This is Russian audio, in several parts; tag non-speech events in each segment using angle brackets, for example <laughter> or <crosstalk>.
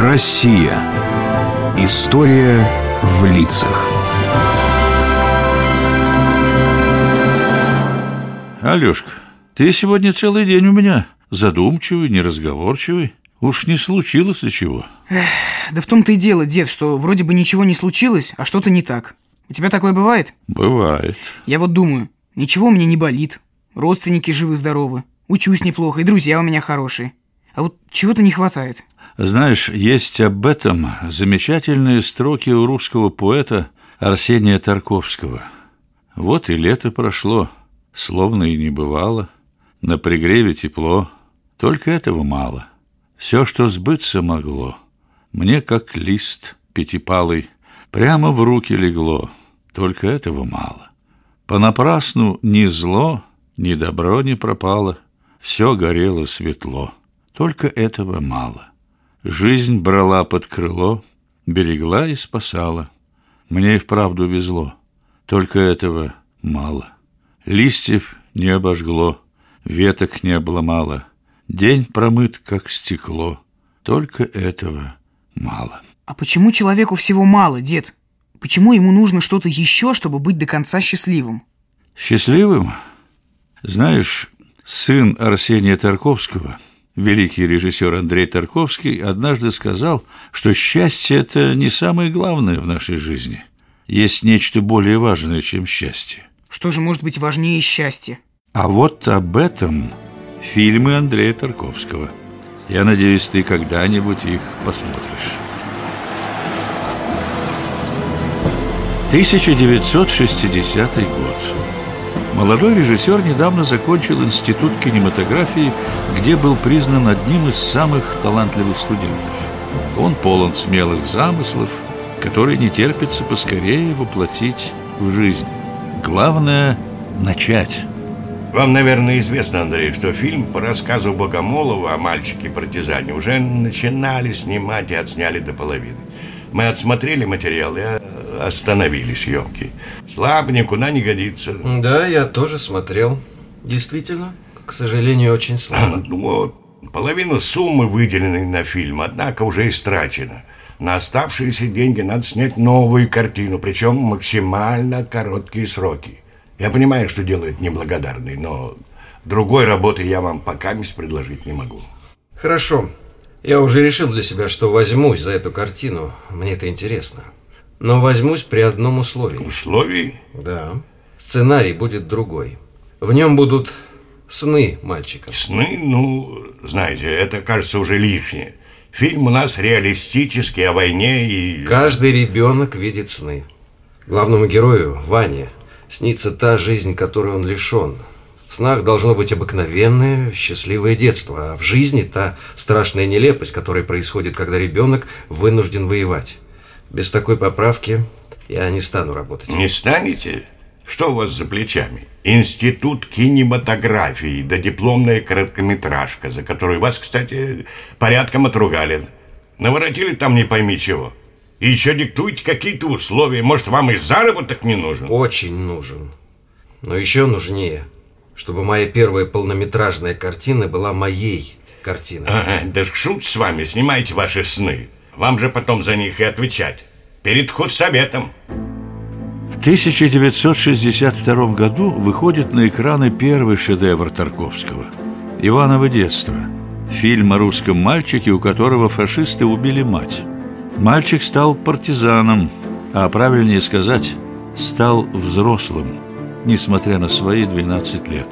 Россия. История в лицах. Алешка, ты сегодня целый день у меня задумчивый, неразговорчивый. Уж не случилось ли чего? Эх, да в том-то и дело, дед, что вроде бы ничего не случилось, а что-то не так. У тебя такое бывает? Бывает. Я вот думаю, ничего у меня не болит. Родственники живы-здоровы. Учусь неплохо, и друзья у меня хорошие. А вот чего-то не хватает. Знаешь, есть об этом замечательные строки у русского поэта Арсения Тарковского. Вот и лето прошло, словно и не бывало. На пригреве тепло, только этого мало. Все, что сбыться могло, мне как лист пятипалый, прямо в руки легло, только этого мало. Понапрасну ни зло, ни добро не пропало, все горело светло, только этого мало. Жизнь брала под крыло, берегла и спасала. Мне и вправду везло, только этого мало. Листьев не обожгло, веток не обломало. День промыт, как стекло. Только этого мало. А почему человеку всего мало, дед? Почему ему нужно что-то еще, чтобы быть до конца счастливым? Счастливым? Знаешь, сын Арсения Тарковского, великий режиссер Андрей Тарковский, однажды сказал, что счастье – это не самое главное в нашей жизни. Есть нечто более важное, чем счастье. Что же может быть важнее счастья? А вот об этом фильмы Андрея Тарковского. Я надеюсь, ты когда-нибудь их посмотришь. 1960 год. Молодой режиссер недавно закончил институт кинематографии, где был признан одним из самых талантливых студентов. Он полон смелых замыслов, которые не терпится поскорее воплотить в жизнь. Главное – начать. Вам, наверное, известно, Андрей, что фильм по рассказу Богомолова о мальчике-партизане уже начинали снимать и отсняли до половины. Мы отсмотрели материал и э, остановили съемки. Слабо никуда не годится. Да, я тоже смотрел. Действительно, к сожалению, очень <laughs> слабо. Вот, половина суммы, выделенной на фильм, однако уже истрачена. На оставшиеся деньги надо снять новую картину, причем максимально короткие сроки. Я понимаю, что делает неблагодарный, но другой работы я вам пока не предложить не могу. Хорошо. Я уже решил для себя, что возьмусь за эту картину. Мне это интересно. Но возьмусь при одном условии. Условии? Да. Сценарий будет другой. В нем будут сны мальчика. Сны? Ну, знаете, это кажется уже лишнее. Фильм у нас реалистический о войне и... Каждый ребенок видит сны. Главному герою, Ване, снится та жизнь, которой он лишен. В снах должно быть обыкновенное, счастливое детство, а в жизни та страшная нелепость, которая происходит, когда ребенок вынужден воевать. Без такой поправки я не стану работать. Не станете? Что у вас за плечами? Институт кинематографии, да дипломная короткометражка, за которую вас, кстати, порядком отругали. Наворотили там не пойми чего. И еще диктуете какие-то условия. Может, вам и заработок не нужен? Очень нужен. Но еще нужнее, чтобы моя первая полнометражная картина была моей картиной. Ага, да шут с вами, снимайте ваши сны. Вам же потом за них и отвечать. Перед худсоветом. В 1962 году выходит на экраны первый шедевр Тарковского. «Иваново детство» Фильм о русском мальчике, у которого фашисты убили мать. Мальчик стал партизаном, а правильнее сказать, стал взрослым, несмотря на свои 12 лет.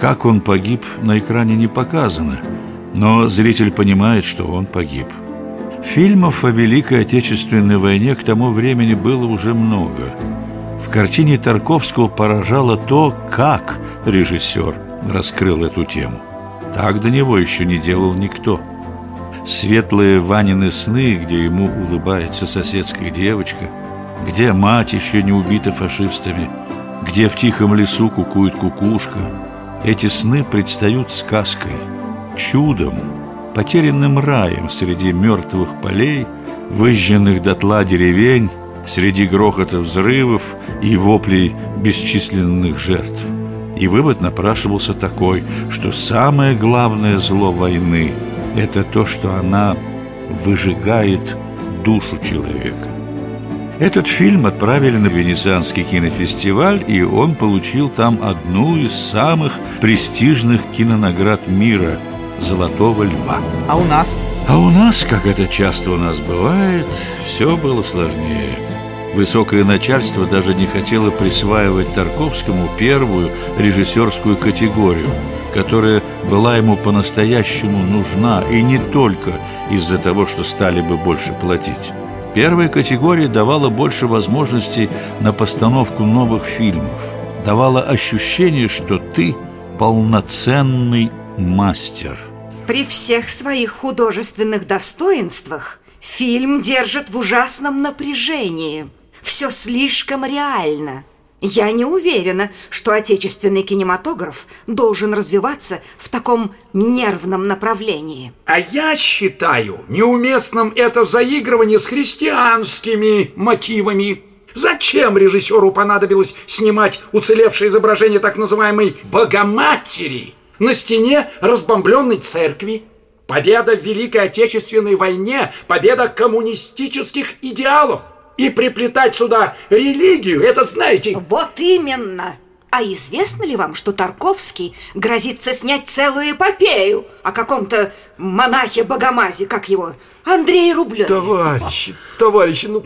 Как он погиб, на экране не показано, но зритель понимает, что он погиб – Фильмов о Великой Отечественной войне к тому времени было уже много. В картине Тарковского поражало то, как режиссер раскрыл эту тему. Так до него еще не делал никто. Светлые Ванины сны, где ему улыбается соседская девочка, где мать еще не убита фашистами, где в тихом лесу кукует кукушка. Эти сны предстают сказкой, чудом, потерянным раем среди мертвых полей, выжженных дотла деревень, среди грохота взрывов и воплей бесчисленных жертв. И вывод напрашивался такой, что самое главное зло войны – это то, что она выжигает душу человека. Этот фильм отправили на Венецианский кинофестиваль, и он получил там одну из самых престижных кинонаград мира – «Золотого льва». А у нас? А у нас, как это часто у нас бывает, все было сложнее. Высокое начальство даже не хотело присваивать Тарковскому первую режиссерскую категорию, которая была ему по-настоящему нужна, и не только из-за того, что стали бы больше платить. Первая категория давала больше возможностей на постановку новых фильмов, давала ощущение, что ты полноценный мастер. При всех своих художественных достоинствах фильм держит в ужасном напряжении. Все слишком реально. Я не уверена, что отечественный кинематограф должен развиваться в таком нервном направлении. А я считаю неуместным это заигрывание с христианскими мотивами. Зачем режиссеру понадобилось снимать уцелевшее изображение так называемой «Богоматери» на стене разбомбленной церкви? Победа в Великой Отечественной войне, победа коммунистических идеалов – и приплетать сюда религию, это знаете... Вот именно! А известно ли вам, что Тарковский грозится снять целую эпопею о каком-то монахе-богомазе, как его, Андрей Рублев? Товарищи, товарищи, ну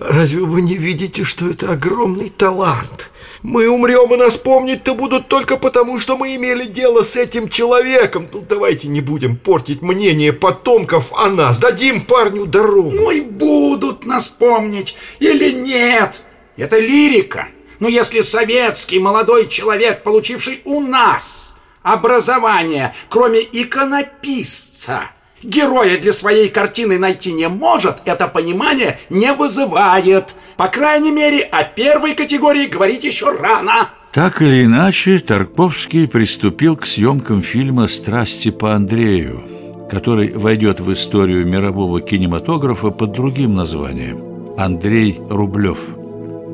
разве вы не видите, что это огромный талант? Мы умрем, и нас помнить-то будут только потому, что мы имели дело с этим человеком. Ну, давайте не будем портить мнение потомков о нас. Дадим парню дорогу. Ну и будут нас помнить или нет. Это лирика. Но если советский молодой человек, получивший у нас образование, кроме иконописца, героя для своей картины найти не может, это понимание не вызывает. По крайней мере, о первой категории говорить еще рано. Так или иначе, Тарковский приступил к съемкам фильма «Страсти по Андрею», который войдет в историю мирового кинематографа под другим названием – Андрей Рублев.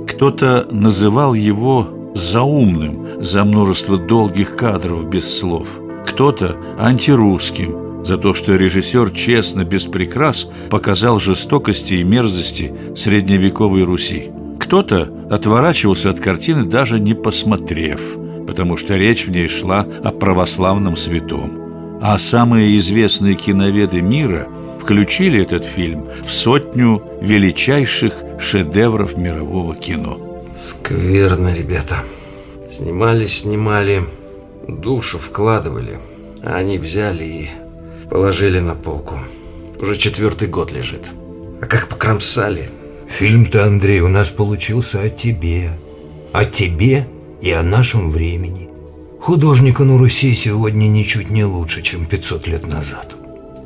Кто-то называл его заумным за множество долгих кадров без слов, кто-то антирусским – за то, что режиссер честно, без прикрас, показал жестокости и мерзости средневековой Руси. Кто-то отворачивался от картины, даже не посмотрев, потому что речь в ней шла о православном святом. А самые известные киноведы мира включили этот фильм в сотню величайших шедевров мирового кино. Скверно, ребята. Снимали, снимали, душу вкладывали, а они взяли и Положили на полку. Уже четвертый год лежит. А как покромсали. Фильм-то, Андрей, у нас получился о тебе. О тебе и о нашем времени. Художника на Руси сегодня ничуть не лучше, чем 500 лет назад.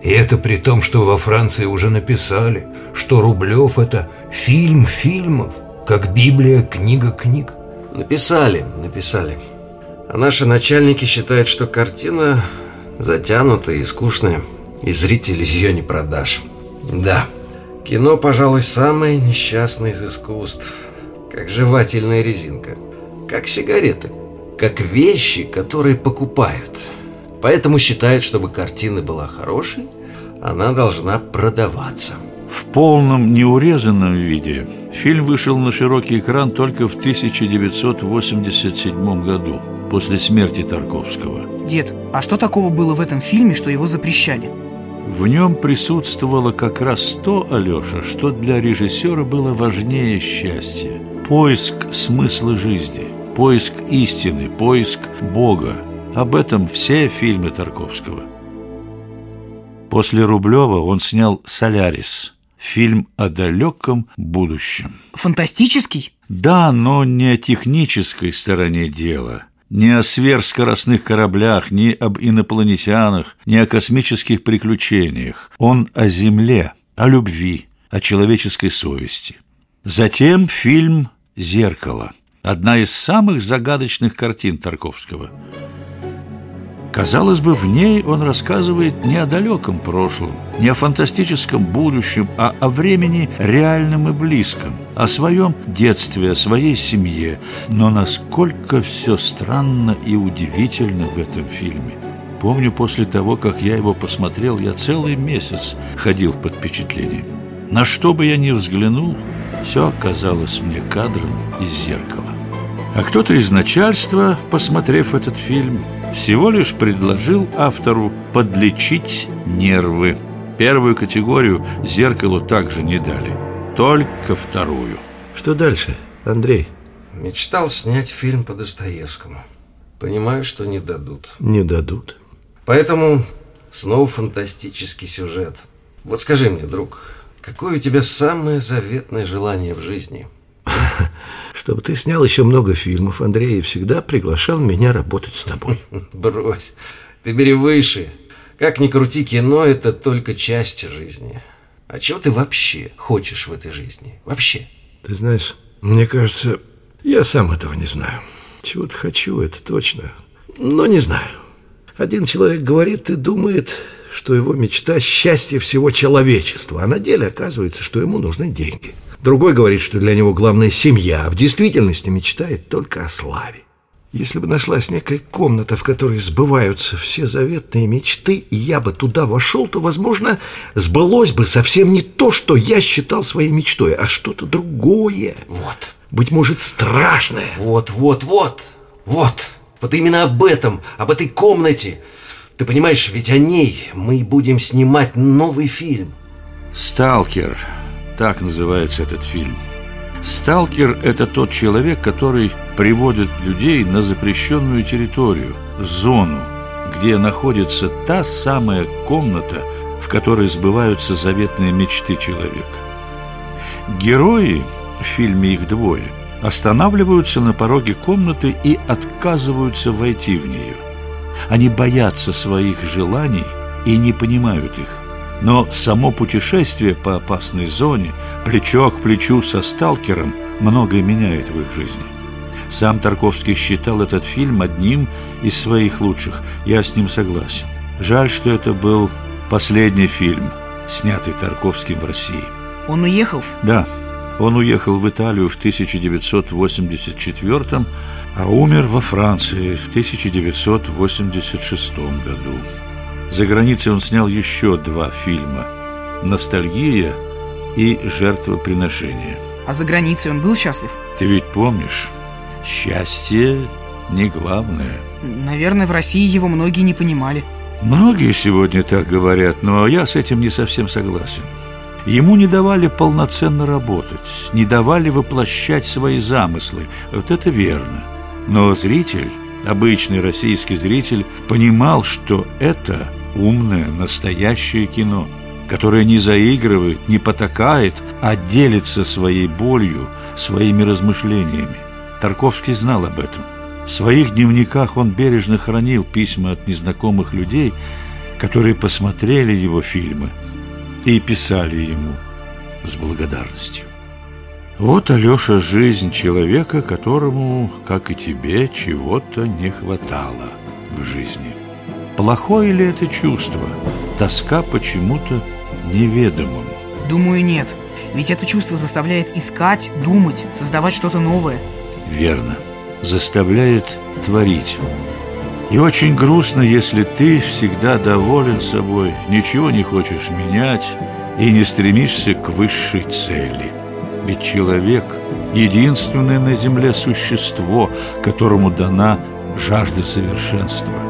И это при том, что во Франции уже написали, что Рублев – это фильм фильмов, как Библия – книга книг. Написали, написали. А наши начальники считают, что картина затянутая и скучная, и зрителей ее не продашь. Да, кино, пожалуй, самое несчастное из искусств. Как жевательная резинка, как сигареты, как вещи, которые покупают. Поэтому считают, чтобы картина была хорошей, она должна продаваться. В полном неурезанном виде фильм вышел на широкий экран только в 1987 году, после смерти Тарковского. Дед, а что такого было в этом фильме, что его запрещали? В нем присутствовало как раз то, Алеша, что для режиссера было важнее счастья. Поиск смысла жизни, поиск истины, поиск Бога. Об этом все фильмы Тарковского. После Рублева он снял «Солярис», фильм о далеком будущем. Фантастический? Да, но не о технической стороне дела – не о сверхскоростных кораблях, ни об инопланетянах, ни о космических приключениях. Он о Земле, о любви, о человеческой совести. Затем фильм «Зеркало» – одна из самых загадочных картин Тарковского – Казалось бы, в ней он рассказывает не о далеком прошлом, не о фантастическом будущем, а о времени реальном и близком, о своем детстве, о своей семье. Но насколько все странно и удивительно в этом фильме. Помню, после того, как я его посмотрел, я целый месяц ходил под впечатлением. На что бы я ни взглянул, все казалось мне кадром из зеркала. А кто-то из начальства, посмотрев этот фильм, всего лишь предложил автору подлечить нервы. Первую категорию зеркалу также не дали, только вторую. Что дальше, Андрей? Мечтал снять фильм по Достоевскому. Понимаю, что не дадут. Не дадут. Поэтому снова фантастический сюжет. Вот скажи мне, друг, какое у тебя самое заветное желание в жизни? Чтобы ты снял еще много фильмов, Андрей, и всегда приглашал меня работать с тобой. <laughs> Брось. Ты бери выше. Как ни крути, кино – это только часть жизни. А чего ты вообще хочешь в этой жизни? Вообще? Ты знаешь, мне кажется, я сам этого не знаю. Чего-то хочу, это точно, но не знаю. Один человек говорит и думает, что его мечта – счастье всего человечества, а на деле оказывается, что ему нужны деньги. Другой говорит, что для него главная семья, а в действительности мечтает только о славе. Если бы нашлась некая комната, в которой сбываются все заветные мечты, и я бы туда вошел, то, возможно, сбылось бы совсем не то, что я считал своей мечтой, а что-то другое. Вот. Быть может, страшное. Вот, вот, вот, вот. Вот именно об этом, об этой комнате. Ты понимаешь, ведь о ней мы будем снимать новый фильм. «Сталкер» – так называется этот фильм – Сталкер – это тот человек, который приводит людей на запрещенную территорию, зону, где находится та самая комната, в которой сбываются заветные мечты человека. Герои, в фильме их двое, останавливаются на пороге комнаты и отказываются войти в нее. Они боятся своих желаний и не понимают их. Но само путешествие по опасной зоне, плечо к плечу со сталкером, многое меняет в их жизни. Сам Тарковский считал этот фильм одним из своих лучших. Я с ним согласен. Жаль, что это был последний фильм, снятый Тарковским в России. Он уехал? Да, он уехал в Италию в 1984 а умер во Франции в 1986 году. За границей он снял еще два фильма «Ностальгия» и «Жертвоприношение». А за границей он был счастлив? Ты ведь помнишь, счастье не главное. Наверное, в России его многие не понимали. Многие сегодня так говорят, но я с этим не совсем согласен. Ему не давали полноценно работать, не давали воплощать свои замыслы. Вот это верно. Но зритель, обычный российский зритель, понимал, что это умное, настоящее кино, которое не заигрывает, не потакает, а делится своей болью, своими размышлениями. Тарковский знал об этом. В своих дневниках он бережно хранил письма от незнакомых людей, которые посмотрели его фильмы и писали ему с благодарностью. Вот, Алеша, жизнь человека, которому, как и тебе, чего-то не хватало в жизни. Плохое ли это чувство? Тоска почему-то неведомому. Думаю, нет. Ведь это чувство заставляет искать, думать, создавать что-то новое. Верно. Заставляет творить. И очень грустно, если ты всегда доволен собой, ничего не хочешь менять и не стремишься к высшей цели. Ведь человек – единственное на земле существо, которому дана жажда совершенства –